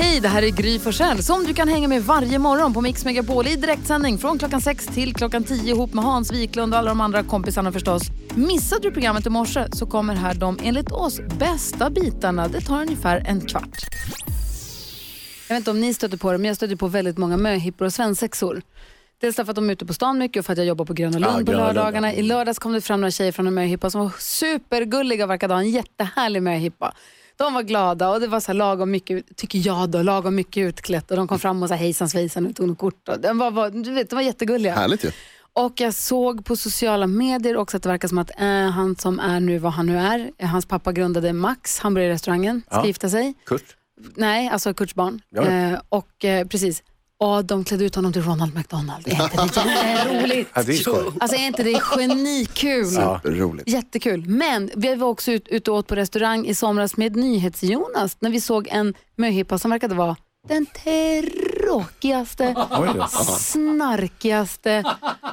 Hej, det här är Gry Forssell som du kan hänga med varje morgon på Mix Megapol i direktsändning från klockan 6 till klockan 10 ihop med Hans Wiklund och alla de andra kompisarna förstås. Missade du programmet i morse så kommer här de enligt oss bästa bitarna. Det tar ungefär en kvart. Jag vet inte om ni stöter på det, men jag stöter på väldigt många möhippor och svensexor. Dels därför att de är ute på stan mycket och för att jag jobbar på Gröna Lund Ja, på lördagarna. I lördags kom det fram några tjejer från en möhippa som var supergulliga och verkade ha en jättehärlig möhippa. De var glada och det var så lagom mycket, tycker jag då, lagom mycket utklätt och de kom fram och sa hejsan svejsan och tog något kort. Och de, var, var, du vet, de var jättegulliga. Härligt ju. Och jag såg på sociala medier också att det verkar som att eh, han som är nu vad han nu är, eh, hans pappa grundade Max, hamburgerrestaurangen, ska Ja. gifta sig. Kurt? Nej, alltså Kurts barn. Ja. Eh, och eh, precis. Och de klädde ut honom till Ronald McDonald. Är inte det jätteroligt? Ja, det är skoj. Alltså är inte det genikul? Ja. Roligt. Jättekul. Men vi var också ute ut och åt på restaurang i somras med NyhetsJonas när vi såg en möhippa som verkade vara den tråkigaste, snarkigaste,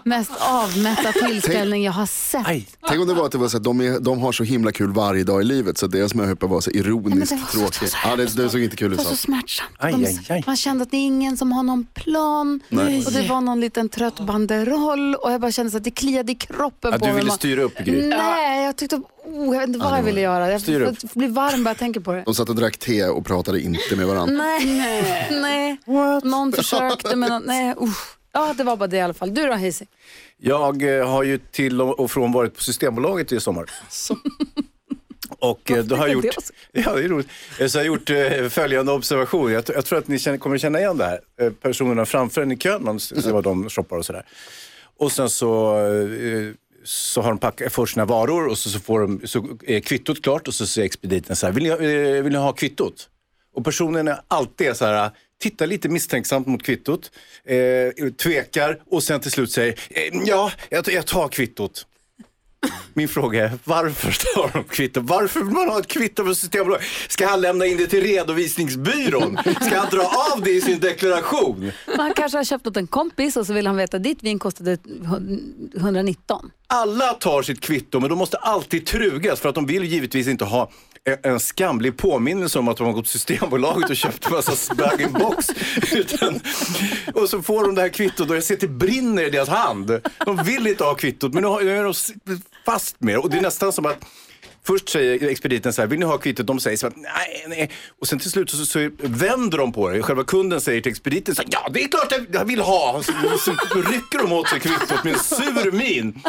mest avmätta tillställning jag har sett. Aj. Tänk om det var att det var så att de, är, de har så himla kul varje dag i livet så att deras möhippa var så Nej, ironiskt det var så- tråkig. så- Ja, det, det såg inte kul Det ut. var så Så. smärtsamt. Aj, aj, aj. Man kände att det är ingen som har någon plan. Nej. Och det var någon liten trött banderoll och jag bara kände att det kliade i kroppen Ja, på du mig. ville Man- styra upp Gry. Nej, jag tyckte, oh, jag vet inte vad jag ville göra. Jag Styr upp. får- får bli varm bara jag tänker på det. De satt och drack te och pratade inte med varandra. Nej, nej. Någon försökte men någon, nej. usch. Ja, det var bara det i alla fall. Du då Hayes? Jag eh, har ju till och från varit på Systembolaget i sommar. Och eh, då har jag gjort, ja, det är roligt. Eh, Så jag har gjort eh, följande observation. Jag, jag tror att ni känner, kommer känna igen det här. Eh, Personerna framför en i kön, man ser vad de shoppar och sådär. Och sen så, eh, så har de packat för sina varor och så, så, får de, så är kvittot klart och så säger expediten så här, vill ni, eh, vill ni ha kvittot? Och personen är alltid så här, tittar lite misstänksamt mot kvittot, eh, tvekar och sen till slut säger, eh, ja, jag, jag tar kvittot. Min fråga är, varför tar de kvitto? Varför vill man ha ett kvitto för Systembolaget? Ska han lämna in det till redovisningsbyrån? Ska han dra av det i sin deklaration? Han kanske har köpt åt en kompis och så vill han veta ditt vin kostade 119. Alla tar sitt kvitto, men de måste alltid trugas för att de vill givetvis inte ha en- en skamlig påminnelse om att de har gått till Systembolaget och köpt en massa bag-in-box. Utan- Och så får de det här kvittot och jag ser att det brinner i deras hand. De vill inte ha kvittot, men nu har- nu är de fast med det. Och det är nästan som att Först säger expediten så här, vill ni ha kvittot? De säger så här, nej, nej. Och sen till slut så, så vänder de på det. Själva kunden säger till expediten så här, ja det är klart jag, jag vill ha. Så, så rycker de åt sig kvittot med en sur min.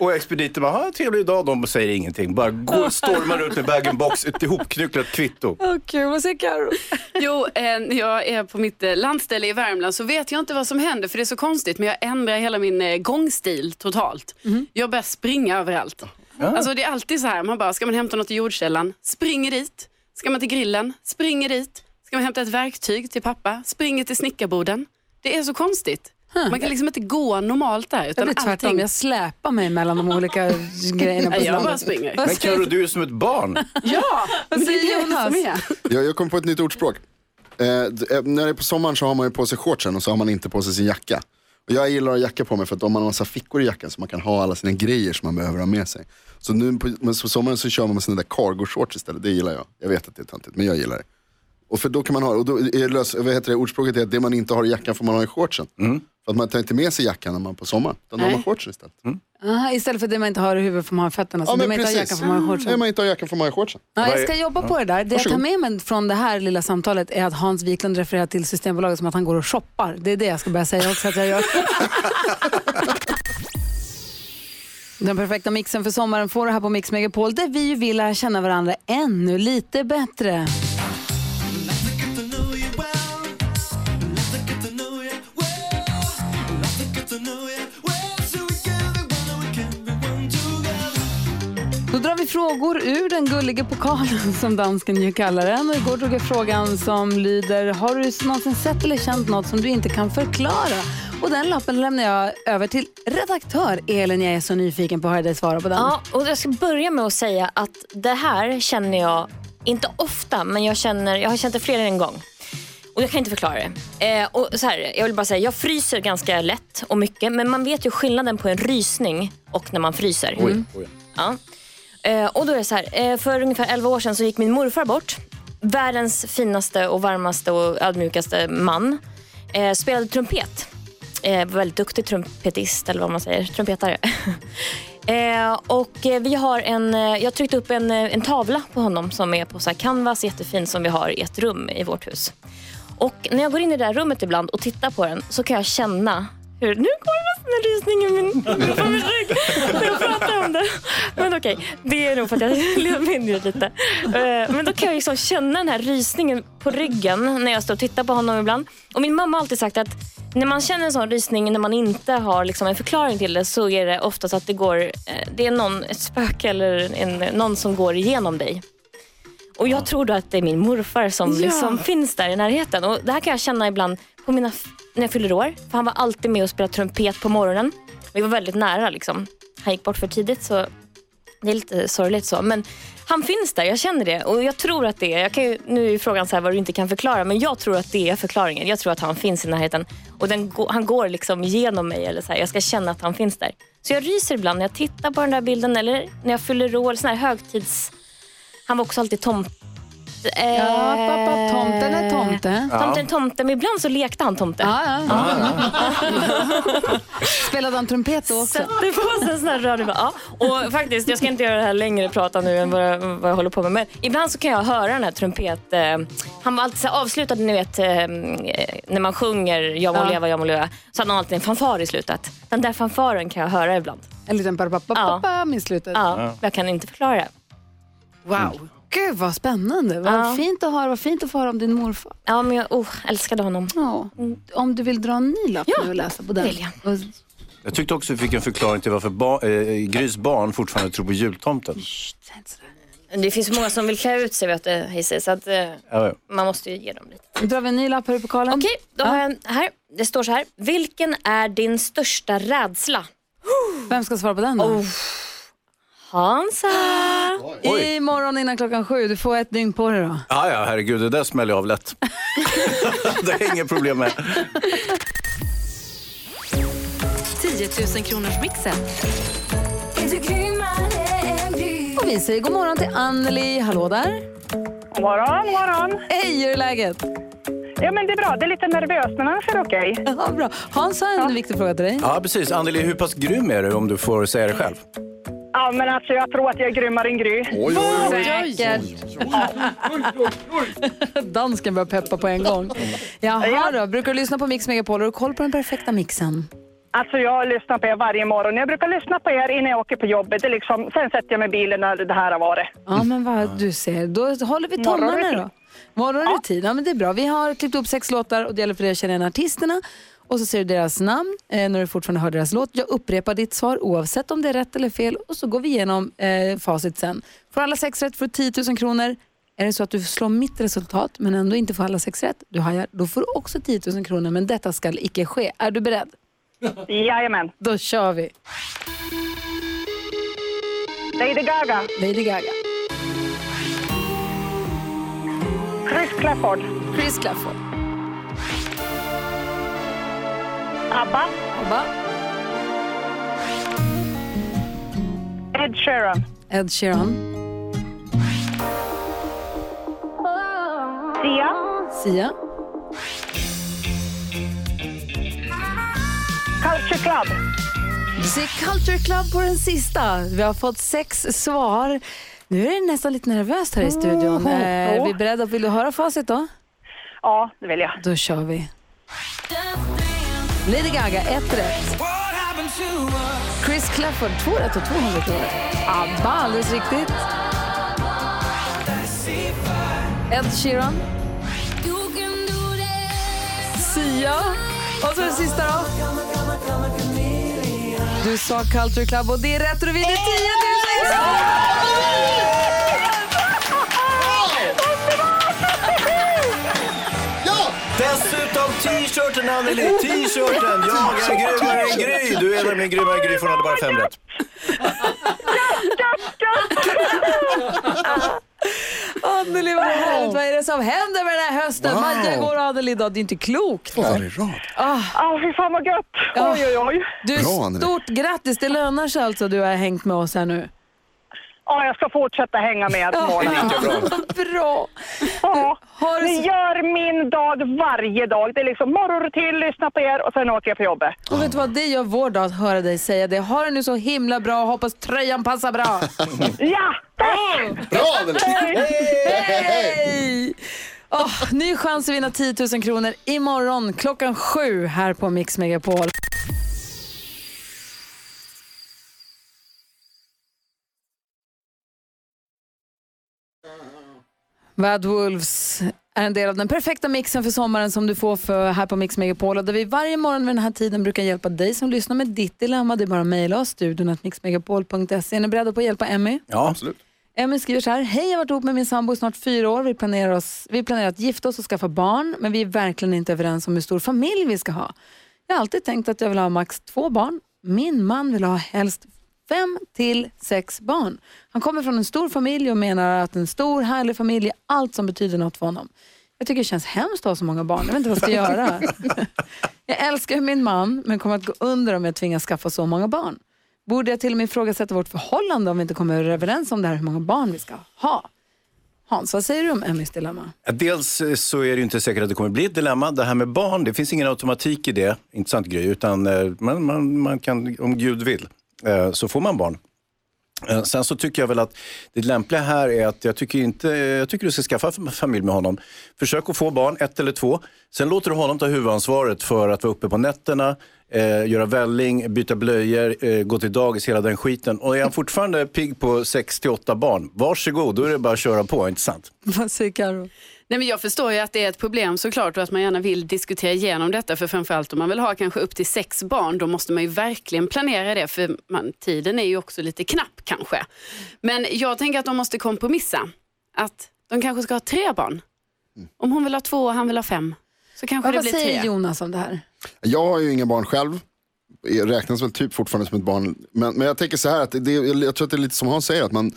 Och expediten bara, ha en trevlig dag. De säger ingenting. Bara går, stormar ut med bag-in-box, ett ihopknycklat kvitto. Åh kul, vad säger Karo? Jo, eh, när jag är på mitt eh, landställe i Värmland så vet jag inte vad som händer för det är så konstigt men jag ändrar hela min eh, gångstil totalt. Jag börjar springa överallt. Alltså det är alltid så här, man bara, ska man hämta något i jordkällan, springer dit. Ska man till grillen, springer dit. Ska man hämta ett verktyg till pappa, springer till snickarboden. Det är så konstigt. Man kan liksom inte gå normalt där. Jag Utan blir tvärtom, allting... jag släpar mig mellan de olika grejerna på jag bara springer. Vad Men Carro, du är som ett barn. Ja, men det säger är det Jonas? som är. Jag, jag kom på ett nytt ordspråk. Eh, eh, när det är på sommaren så har man ju på sig shortsen och så har man inte på sig sin jacka. Jag gillar att ha jacka på mig för att man har massa fickor i jackan så man kan ha alla sina grejer som man behöver ha med sig. Så nu på, men på sommaren så kör man med såna där cargo shorts istället, det gillar jag. Jag vet att det är töntigt, men jag gillar det. Och för då kan man ha, och då är lös, vad heter det, ordspråket är att det man inte har i jackan får man ha i shortsen. För att man tar inte med sig jackan när man på sommaren, utan då har man shortsen istället. Aha, istället för det man inte har i huvudet får man ha i fötterna. Så det man inte har i jackan får man ha i Nej, shortsen. man inte har jackan får man ha i shortsen. Ja, jag ska jobba på det där. Det jag tar Varsågod. med mig från det här lilla samtalet är att Hans Wiklund refererar till Systembolaget som att han går och shoppar. Det är det jag ska börja säga också att jag gör. Den perfekta mixen för sommaren får du här på Mix Megapol där vi vill lära känna varandra ännu lite bättre. Vi frågor ur den gulliga pokalen som dansken ju kallar den. Och igår drog jag frågan som lyder, har du någonsin sett eller känt något som du inte kan förklara? Och den lappen lämnar jag över till redaktör Elin. Jag är så nyfiken på att höra dig svara på den. Ja, och jag ska börja med att säga att det här känner jag, inte ofta, men jag, känner, jag har känt det fler än en gång. Och jag kan inte förklara det. Eh, och så här, jag vill bara säga, jag fryser ganska lätt och mycket, men man vet ju skillnaden på en rysning och när man fryser. Oj, oj. Ja. Eh, och då är det så här, eh, för ungefär 11 år sedan så gick min morfar bort. Världens finaste och varmaste och ödmjukaste man. Eh, spelade trumpet. Eh, väldigt duktig trumpetist eller vad man säger, trumpetare. eh, och eh, vi har en, eh, jag har tryckt upp en, eh, en tavla på honom som är på så här canvas, jättefin, som vi har i ett rum i vårt hus. Och när jag går in i det där rummet ibland och tittar på den så kan jag känna hur, nu går det nästan en rysning i min, på min rygg när jag pratar om det. Men okej, det är nog för att jag lever det lite. Eh, Men då kan jag liksom känna den här rysningen på ryggen när jag står och tittar på honom ibland. Och min mamma har alltid sagt att när man känner en sån rysning när man inte har liksom en förklaring till det så är det oftast att det går, eh, det är någon, ett spöke eller en, någon som går igenom dig. Och jag tror då att det är min morfar som Ja. liksom finns där i närheten. Och det här kan jag känna ibland på mina, när jag fyller år. För han var alltid med och spelade trumpet på morgonen. Vi var väldigt nära liksom. Han gick bort för tidigt så det är lite sorgligt så. Men han finns där, jag känner det. Och jag tror att det är, jag kan ju, nu är frågan så här vad du inte kan förklara. Men jag tror att det är förklaringen. Jag tror att han finns i närheten. Och den, han går liksom genom mig. Eller så här, jag ska känna att han finns där. Så jag ryser ibland när jag tittar på den där bilden. Eller när jag fyller år, sån här högtids... Han var också alltid tomt... Eh, Ja, pappa, tomten är tomte. Tomten, tomte, men ibland så lekte han tomte. Ja, ja. Spelade han trumpet då också? Sätter på sig en sån här radio. Ja. Och faktiskt, jag ska inte göra det här längre prata nu än vad jag, vad jag håller på med. Men ibland så kan jag höra den här trumpet... Eh, han var alltid så avslutad, ni vet, eh, när man sjunger Jag må Ja. leva, jag må leva. Så hade han alltid en fanfar i slutet. Den där fanfaren kan jag höra ibland. En liten pappa i slutet. Ja, Jag kan inte förklara det. Wow. Gud vad spännande. Vad Ja. fint att höra. Vad fint att få höra om din morfar. Ja, men jag oh, älskade honom. Ja. Om du vill dra en ny lapp Ja, och läsa på den. vill jag. Jag tyckte också vi fick en förklaring till varför ba- eh, Grys barn fortfarande tror på jultomten. Det finns många som vill klä ut sig vet du, Hayes, så att, eh, Ja, ja. man måste ju ge dem lite. Nu drar vi en ny lapp här i pokalen. Okej, då har jag en här. Det står så här. Vilken är din största rädsla? Vem ska svara på den då? Oh. Hansa! Imorgon innan klockan sju. Du får ett dygn på dig då. Ja, ja, herregud, det där smäller jag av lätt. det är inget problem med. 10 000 kronors mixen. Och vi säger god morgon till Anneli. Hallå där. God morgon, god morgon. Hej, hur är läget? Ja, men det är bra. Det är lite nervöst, men annars är det okej. Ja, bra. Hans har en viktig fråga till dig. Ja, precis. Anneli, hur pass grym är du om du får säga det själv? Ja, men alltså jag tror att jag är grymmare än Gry. Oj, oj, oj. Säkert. Dansken börjar peppa på en gång. Jaha då, brukar du lyssna på Mix Megapol? Har du koll på den perfekta mixen? Alltså jag lyssnar på er varje morgon. Jag brukar lyssna på er innan jag åker på jobbet. Det är liksom, sen sätter jag mig i bilen när det här har varit. Ja, men vad du ser. Då håller vi tonarna Morgonrutin. då. Morgonrutin, ja men det är bra. Vi har klippt upp sex låtar och det gäller för dig att känna igen artisterna. Och så ser du deras namn eh, när du fortfarande hör deras låt. Jag upprepar ditt svar oavsett om det är rätt eller fel och så går vi igenom eh, facit sen. Får alla sex rätt får du 10 000 kronor. Är det så att du slår mitt resultat men ändå inte får alla sex rätt, du hajar, då får du också 10 000 kronor men detta ska icke ske. Är du beredd? Jajamän. Då kör vi. Lady Gaga, Lady Gaga, Chris Clafford, Chris Clafford, ABBA, Abba, Ed Sheeran, Ed Sheeran, Sia, Sia, Culture Club. Ser Culture Club på den sista. Vi har fått sex svar. Nu är det nästan lite nervöst här i studion. Eh, Är vi beredda? Vill du höra facit då? Ja, det vill jag. Då kör vi. Lady Gaga, ett rätt. Chris Clafford, två rätt och 200 kronor. ABBA, alldeles riktigt. Ed Sheeran. Sia. Och så det sista då. Du sa Culture Club och det är rätt och du vinner 10 000 Ja! T-shirtarna! Anneli! T-shirten! Jag är grymmare än Gry! Du är nämligen grymmare än Gry för hon hade bara fem rätt. Anneli, vad härligt. Vad är det som händer med den här hösten? Wow. Maja går Anneli idag. Det är inte klokt. Två dagar i rad. Ja, fy fan vad gött. Oj, oj, oj. Du, Bra, Anneli. stort grattis. Det lönar sig alltså. Du har hängt med oss här nu. Ja, jag ska fortsätta hänga med Mona. Bra. Bra. Ja, Har du ni gör min dag varje dag. Det är liksom morgonrutin, lyssna på er och sen åker jag på jobbet. Och vet du vad, det gör vår dag att höra dig säga det. Ha det nu så himla bra. Hoppas tröjan passar bra. Ja, tack! Bra! Hej! Åh, ny chans att vinna 10 000 kronor imorgon klockan sju här på Mix Megapol. Bad Wolves är en del av den perfekta mixen för sommaren som du får för här på Mix Megapol. Där vi varje morgon vid den här tiden brukar hjälpa dig som lyssnar med ditt dilemma. Det är bara att mejla oss, studion mixmegapol.se. Är ni beredda på att hjälpa Emmy? Ja, Absolut. Emmy skriver så här. Hej, jag har varit ihop med min sambo i snart fyra år. Vi planerar, oss, vi planerar att gifta oss och skaffa barn, men vi är verkligen inte överens om hur stor familj vi ska ha. Jag har alltid tänkt att jag vill ha max två barn. Min man vill ha helst fem till sex barn. Han kommer från en stor familj och menar att en stor härlig familj är allt som betyder något för honom. Jag tycker det känns hemskt att ha så många barn. Jag vet inte vad jag ska göra. jag älskar min man men kommer att gå under om jag tvingas skaffa så många barn. Borde jag till och med ifrågasätta vårt förhållande om vi inte kommer överens om det här hur många barn vi ska ha? Hans, vad säger du om Emmys dilemma? Dels eh, så är det ju inte säkert att det kommer bli ett dilemma. Det här med barn, det finns ingen automatik i det. Inte sant Gry? Utan eh, man, man, man kan, om Gud vill, Eh, så får man barn. Eh, sen så tycker jag väl att det lämpliga här är att jag tycker, inte, jag tycker du ska skaffa familj med honom. Försök att få barn, ett eller två. Sen låter du honom ta huvudansvaret för att vara uppe på nätterna, eh, göra välling, byta blöjor, eh, gå till dagis, hela den skiten. Och är han fortfarande pigg på 6 till 8 barn, varsågod, då är det bara att köra på, inte sant? Vad säger Carro? Nej, men jag förstår ju att det är ett problem såklart och att man gärna vill diskutera igenom detta för framförallt om man vill ha kanske upp till sex barn då måste man ju verkligen planera det för man, tiden är ju också lite knapp kanske. Men jag tänker att de måste kompromissa. Att de kanske ska ha tre barn. Om hon vill ha två och han vill ha fem så kanske Vad, det vad blir säger tre. Jonas om det här? Jag har ju inga barn själv. Jag räknas väl typ fortfarande som ett barn. Men, men jag tänker så här, att det, jag tror att det är lite som han säger, att man,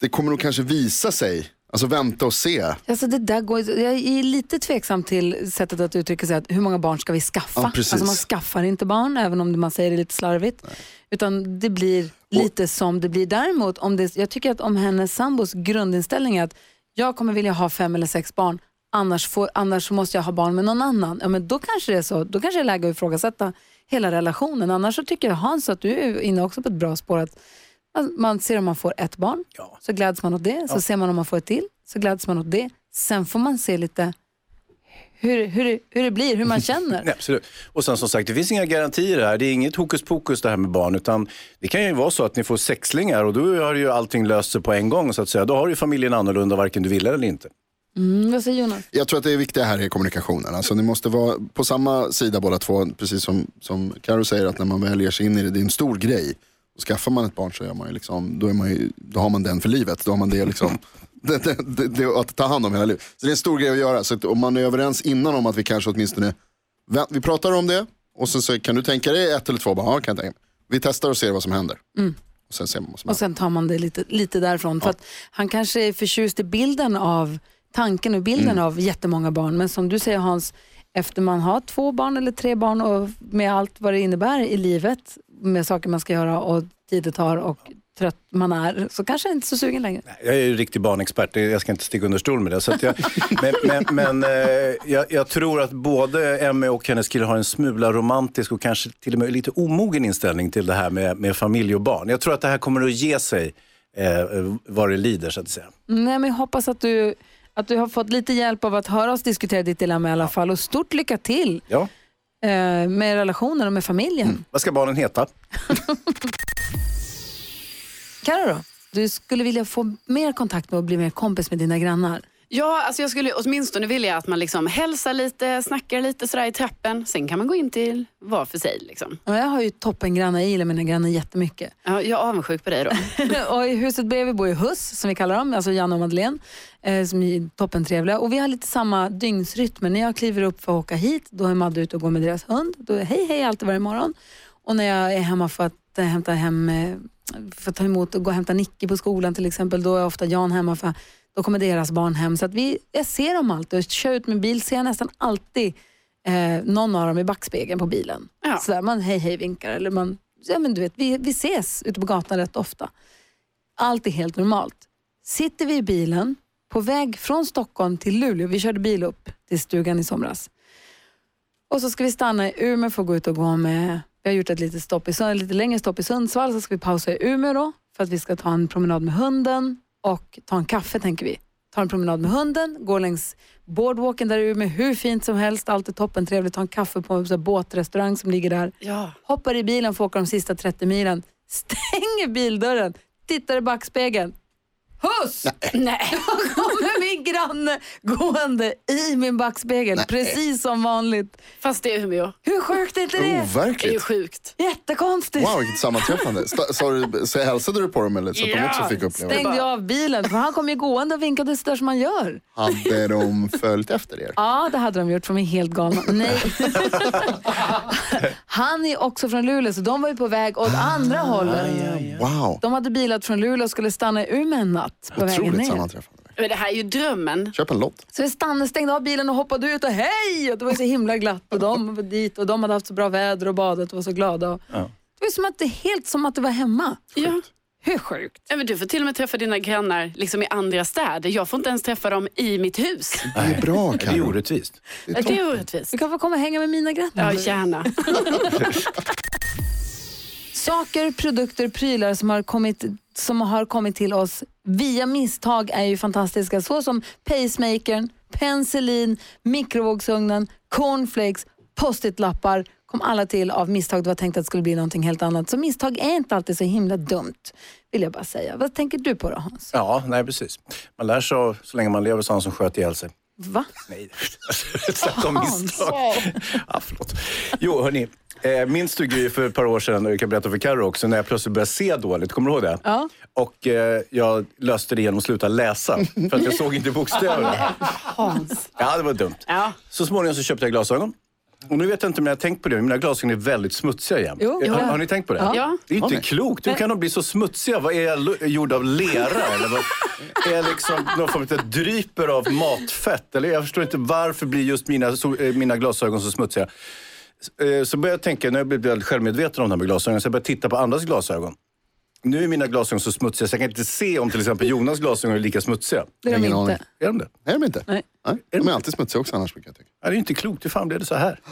det kommer nog kanske visa sig. Alltså vänta och se. Alltså det där går, jag är lite tveksam till sättet att uttrycka sig, att hur många barn ska vi skaffa? Ja, precis. alltså man skaffar inte barn, även om man säger det lite slarvigt. Utan det blir lite som det blir. Däremot, om det, jag tycker att om hennes sambos grundinställning är att jag kommer vilja ha fem eller sex barn, annars, får, annars måste jag ha barn med någon annan. Ja, men då kanske det är så, då kanske det är läge att ifrågasätta hela relationen. Annars så tycker jag Hans att du är inne också på ett bra spår. att man, man ser om man får ett barn, Ja. så gläds man åt det. Så ser man om man får ett till, så gläds man åt det. Sen får man se lite hur, hur, det- hur det blir, hur man känner. Nej, absolut. Och sen som sagt, det finns inga garantier här. Det är inget hokus pokus det här med barn. Utan det kan ju vara så att ni får sexlingar och då har ju allting löst sig på en gång. så att säga. Då har ju familjen annorlunda varken du vill eller inte. Mm, vad säger Jonas? Jag tror att det viktiga här är kommunikationen. Alltså, ni måste vara på samma sida båda två. Precis som, som Karo säger, att när man väl ger sig in i det, det är en stor grej. Och skaffar man ett barn så är man ju liksom, då, är man ju, då har man den för livet. Då har man det, liksom, det, det, det, det att ta hand om hela livet. Så det är en stor grej att göra. Så att om man är överens innan om att vi kanske åtminstone, vi pratar om det och sen så kan du tänka dig ett eller två barn? Ja, kan jag tänka. Vi testar och ser vad som händer. Och sen ser man vad som Och sen tar man det lite, lite därifrån. För att han kanske är förtjust i bilden av tanken och bilden Mm. av jättemånga barn. Men som du säger Hans, efter man har två barn eller tre barn och med allt vad det innebär i livet, med saker man ska göra och tid det tar och trött man är, så kanske inte är så sugen längre. Jag är ju riktig barnexpert, jag ska inte sticka under stol med det. Så jag, men men, men eh, jag, jag tror att både Emmy och hennes kille har en smula romantisk och kanske till och med lite omogen inställning till det här med, med familj och barn. Jag tror att det här kommer att ge sig eh, vad det lider så att säga. Nej, men jag hoppas att du, att du har fått lite hjälp av att höra oss diskutera ditt dilemma i alla fall. Och stort lycka till Ja. eh, med relationen och med familjen. Vad ska barnen heta? Karo då? Du skulle vilja få mer kontakt med och bli mer kompis med dina grannar. Ja, alltså jag skulle åtminstone vilja att man liksom hälsar lite, snackar lite sådär i trappen. Sen kan man gå in till var för sig. Liksom. Ja, jag har ju toppengrannar, jag gillar mina grannar jättemycket. Ja, jag är avundsjuk på dig då. och i huset bredvid bor ju Huss, som vi kallar dem, alltså Janne och Madeleine, eh, som är toppentrevliga. Och vi har lite samma dygnsrytm. När jag kliver upp för att åka hit, då är Madde ute och går med deras hund. Då är hej hej alltid varje morgon. Och när jag är hemma för att eh, hämta hem, eh, för att ta emot och gå och hämta Nicky på skolan till exempel, då är ofta Jan hemma för då kommer deras barn hem. Så att vi, jag ser dem alltid. Och kör ut min bil ser jag nästan alltid eh, någon av dem i backspegeln på bilen. Ja. Så där, man hej hej vinkar. Eller man, ja, men du vet, vi, vi ses ute på gatan rätt ofta. Allt är helt normalt. Sitter vi i bilen på väg från Stockholm till Luleå, vi körde bil upp till stugan i somras. Och så ska vi stanna i Umeå för att gå ut och gå med, vi har gjort ett litet, stopp i, lite längre stopp i Sundsvall, så ska vi pausa i Umeå då för att vi ska ta en promenad med hunden och ta en kaffe tänker vi. Ta en promenad med hunden, gå längs boardwalken där i Umeå, hur fint som helst, allt är toppen trevligt, ta en kaffe på en båtrestaurang som ligger där. Ja. Hoppar i bilen för att åka de sista 30 milen, stänger bildörren, tittar i backspegeln. Huss! Nej. Då kommer min granne gående i min backspegel, precis som vanligt. Fast det är Umeå. Hur sjukt är inte det? Det är ju Overkligt. sjukt. Jättekonstigt. Wow, vilket sammanträffande. Du, så hälsade du på dem eller så att de också fick uppleva det? Stängde jag av bilen, för han kom ju gående och vinkade sådär som man gör. Hade de följt efter er? Ja, det hade de gjort för de är helt galna. Nej. Han är också från Luleå, så de var ju på väg åt andra hållet. Wow, De hade bilat från Luleå och skulle stanna i Umeå en natt på vägen otroligt ner. sammanträffande. Men det här är ju drömmen. Köp en lott. Så vi stannade, stängde av bilen och hoppade ut och hej! Och det var så himla glatt och de var dit och de hade haft så bra väder och badet och var så glada. Och Det var som att det, helt som att det var hemma. Ja. Hur sjukt? Ja, men du får till och med träffa dina grannar liksom i andra städer. Jag får inte ens träffa dem i mitt hus. Det är bra Det är orättvist. Ja, det är orättvist. Du kan få komma och hänga med mina Ja, grannar. gärna. Saker, produkter, prylar som har, kommit, som har kommit till oss via misstag är ju fantastiska. Så som pacemakern, penicillin, mikrovågsugnen, cornflakes, post-it-lappar kom alla till av misstag. Det var tänkt att det skulle bli någonting helt annat. Så misstag är inte alltid så himla dumt, vill jag bara säga. Vad tänker du på då Hans? Ja, nej precis. Man lär sig så länge man lever, så han som sköt ihjäl sig. Va? Nej, snacka om misstag. Ja, förlåt. Jo, hörni. Eh, minns du Gry för ett par år sedan, och jag kan berätta för Carro också, när jag plötsligt började se dåligt? Kommer du ihåg det? Ja. Och eh, jag löste det genom att sluta läsa, för att jag såg inte bokstäverna. Hans. Ja, det var dumt. Ja. Så småningom så köpte jag glasögon. Och nu vet jag inte om jag har tänkt på det, men mina glasögon är väldigt smutsiga jämt. Jo, har, har ni tänkt på det? Ja. Det är inte klokt. Hur kan de bli så smutsiga? Vad är jag gjord av lera? Eller vad, är jag liksom någon form av dryper av matfett? Eller jag förstår inte varför blir just mina, så, eh, mina glasögon så smutsiga. Eh, Så började jag tänka, när jag blev väldigt självmedveten om det här med glasögon, så jag började titta på andras glasögon. Nu är mina glasögon så smutsiga så jag kan inte se om till exempel Jonas glasögon är lika smutsiga. Det är de Ingen inte. aning. Är de det? Nej, de är inte. Nej. Nej, de är alltid smutsiga också annars brukar jag tycka. Ja, det är inte klokt. Hur fan blev det så här?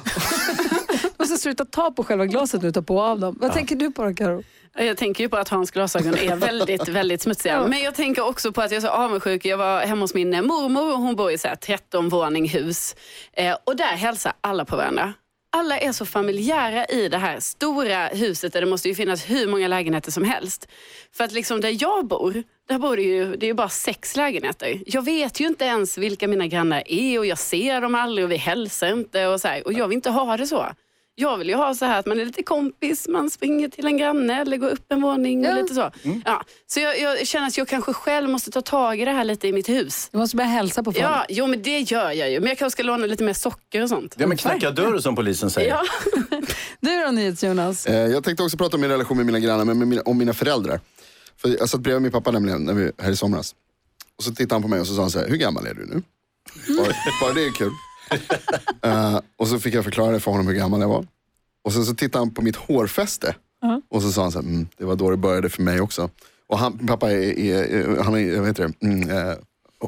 Du måste sluta ta på själva glaset nu ta på av dem. Vad tänker du på då Karo? Jag tänker ju på att Hans glasögon är väldigt, väldigt smutsiga. Men jag tänker också på att jag är så avundsjuk. Jag var hemma hos min mormor och hon bor i här 13 våning hus. Eh, och där hälsar alla på varandra. Alla är så familjära i det här stora huset där det måste ju finnas hur många lägenheter som helst. För att liksom där jag bor, där bor det ju, det är ju bara sex lägenheter. Jag vet ju inte ens vilka mina grannar är och jag ser dem aldrig och vi hälsar inte och så här. Och jag vill inte ha det så. Jag vill ju ha så här att man är lite kompis, man springer till en granne eller går upp en våning och lite så. Ja. Så jag, jag känner att jag kanske själv måste ta tag i det här lite i mitt hus. Du måste börja hälsa på folk. Ja, jo men det gör jag ju. Men jag kanske ska låna lite mer socker och sånt. Ja, men knacka dörr som polisen säger. Ja. Du då NyhetsJonas? Eh, jag tänkte också prata om min relation med mina grannar, men med mina, om mina föräldrar. För jag satt bredvid min pappa nämligen när vi, här i somras. Och så tittade han på mig och så sa han så här, hur gammal är du nu? Bara, bara det är kul. Eh, och så fick jag förklara det för honom hur gammal jag var. Och sen så tittade han på mitt hårfäste. Och så sa han så här, mm, det var då det började för mig också. Och han, pappa är, är, är, han är vad heter det, mm, eh,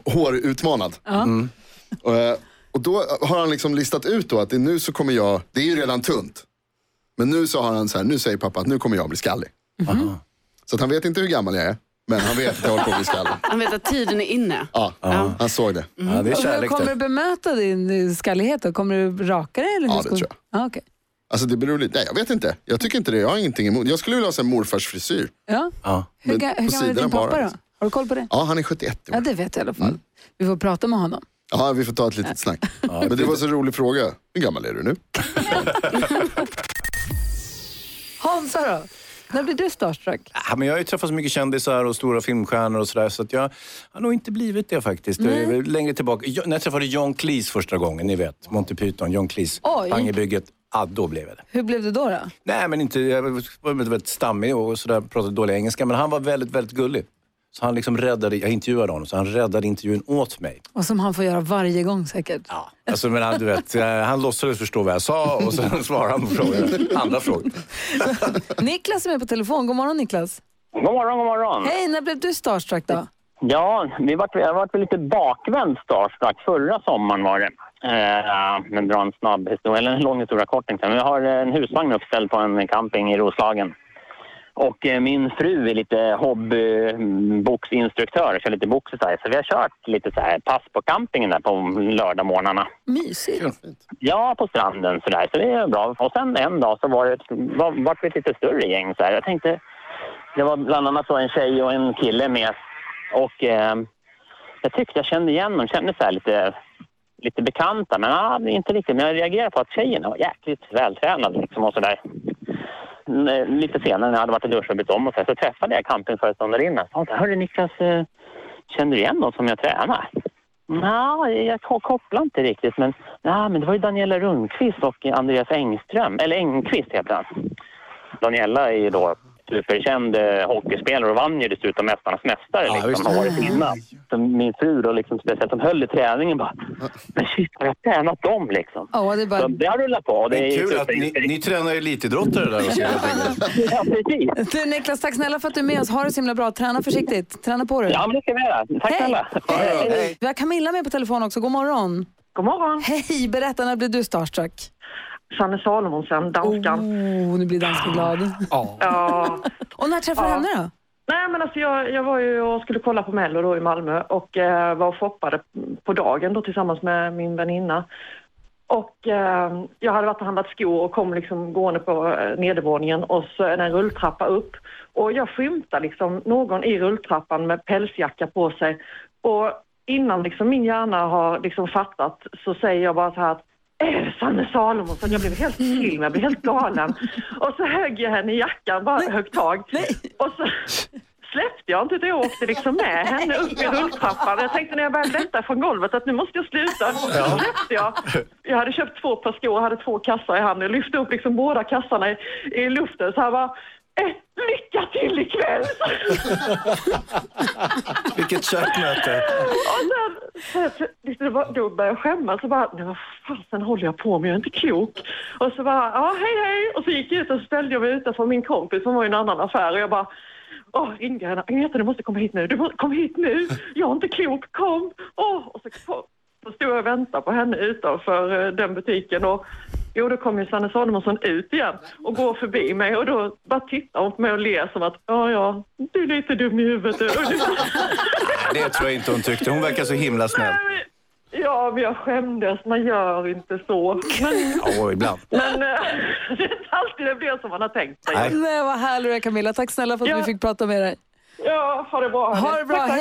hårutmanad. Mm. Och, eh, och då har han liksom listat ut då att det, nu så kommer jag, det är ju redan tunt. Men nu så har han så här, nu säger pappa att nu kommer jag bli skallig. Så att han vet inte hur gammal jag är, men han vet att jag håller på att bli skallig. Han vet att tiden är inne. Ja, han såg det. Ja, det är Och hur kärlek kommer du bemöta din eh, skallighet då? Kommer du raka dig? Eller hur Ja, det tror jag. Ja, okej. Alltså det beror lite, nej jag vet inte. Jag tycker inte det, jag har ingenting emot. Jag skulle vilja ha en morfars frisyr. ja. Ja. Hur, ga- på hur gammal är din pappa bara, då? alltså. Har du koll på det? Ja, han är 71 i år. Ja, det vet jag i alla fall. Vi får prata med honom. Ja, vi får ta ett litet snack. Men det var så rolig fråga. Hur gammal är du nu? Hansa då? När blir du starstruck? Ja, men jag har ju träffat så mycket kändisar och stora filmstjärnor och sådär så att jag har nog inte blivit det faktiskt. Väl längre tillbaka. Jag, när jag träffade John Cleese första gången, ni vet, Monty Python, John Cleese, Oj. Pangebygget. Ja, då blev jag det. Hur blev det då? då? Nej, men inte, jag var väldigt stammig och sådär, pratade dålig engelska, men han var väldigt, väldigt gullig. Så han liksom räddade, jag intervjuade honom, så han räddade intervjun åt mig. Och som han får göra varje gång säkert. Ja. Alltså, men han, du vet, eh, han låtsades förstå vad jag sa och sen svarade han på frågor, andra frågor. Niklas är med på telefon. God morgon Niklas. God morgon, god morgon. Hej, när blev du starstruck då? Ja, vi var, jag var lite bakvänd starstruck. Förra sommaren var det. Eh, men dra en snabb historia, eller en lång historia kort. Men Jag har en husvagn uppställd på en camping i Roslagen. Och eh, min fru är lite hobbyboxinstruktör och kör lite box och så här. Så vi har kört lite så här pass på campingen där på lördagmorgnarna. Mysigt. Ja, på stranden så där. Så det är bra. Och sen en dag så var det, var, var det ett lite större gäng så här. Jag tänkte, det var bland annat så en tjej och en kille med. Och eh, jag tyckte jag kände igen dem, kände så här lite, lite bekanta. Men ja, inte riktigt. Men jag reagerade på att tjejen var jäkligt vältränad liksom och sådär. Eh, lite senare när jag hade varit i duschen och bytt om och så, så träffade jag campingföreståndarinnan. Hon sa, hörru Niklas, eh, känner du igen någon som jag tränar? Ja, jag kopplar inte riktigt men, nej, men det var ju Daniela Rundqvist och Andreas Engström, eller Engqvist heter han. Daniela är ju då superkänd hockeyspelare och vann ju dessutom Mästarnas mästare Ja, liksom, har varit innan. Så min fru då liksom speciellt, de höll i träningen bara, men shit har jag tränat dem liksom? Ja, det är bara... Så det har rullat på. och Det Men är kul att ni, ni tränar elitidrottare där också. Ja, precis. Du Niklas, tack snälla för att du är med oss. Ha det så himla bra. Träna försiktigt. Träna på dig. Ja, men det ska vi göra. Tack Hej. snälla. Hej. Vi har Camilla med på telefon också. God morgon. God morgon. Hej, berätta när blev du starstruck? Sanne Salomonsen, danskan. Oh, nu blir dansken glad. Ja. Och när träffade du Ja. henne då? Nej men alltså jag, jag var ju och skulle kolla på Mello då i Malmö och eh, var och shoppade på dagen då tillsammans med min väninna. Och eh, jag hade varit och handlat skor och kom liksom gående på eh, nedervåningen och så är det en rulltrappa upp. Och jag skymtar liksom någon i rulltrappan med pälsjacka på sig. Och innan liksom min hjärna har liksom fattat så säger jag bara så här att Sanne Salomonsson? Jag blev helt film, jag blev helt galen. Och så högg jag henne i jackan, bara högg tag. Och så släppte jag inte utan jag åkte liksom med henne upp i rulltrappan. Jag tänkte när jag började lätta från golvet att nu måste jag sluta. Så släppte jag. Jag hade köpt två par skor och hade två kassar i handen. Jag lyfte upp liksom båda kassarna i, i luften så här bara Lycka till ikväll! Vilket kärt möte. Och sen, sen, då började jag skämmas och bara, nej vad fasen håller jag på med, jag är inte klok. Och så bara, ja hej hej. Och så gick jag ut och ställde jag mig utanför min kompis som var i en annan affär och jag bara, åh ringde henne, Agneta du måste komma hit nu, du måste komma hit nu, jag är inte klok, kom. Åh, och så, kom, så stod jag och väntade på henne utanför eh, den butiken och Jo, då kom ju Sanne Salomonsson ut igen och går förbi mig och då bara tittar hon på mig och ler som att, ja, ja, du är lite dum i huvudet. du." Och liksom- Det tror jag inte hon tyckte. Hon verkar så himla snäll. Ja, men jag skämdes. Man gör inte så. Men, Ja, ibland. men eh, det är inte alltid det blir som man har tänkt sig. Nej. Nej, vad härlig du är Camilla. Tack snälla för att Ja. vi fick prata med dig. Ja, ha det bra. Ha det bra, Tack, tack.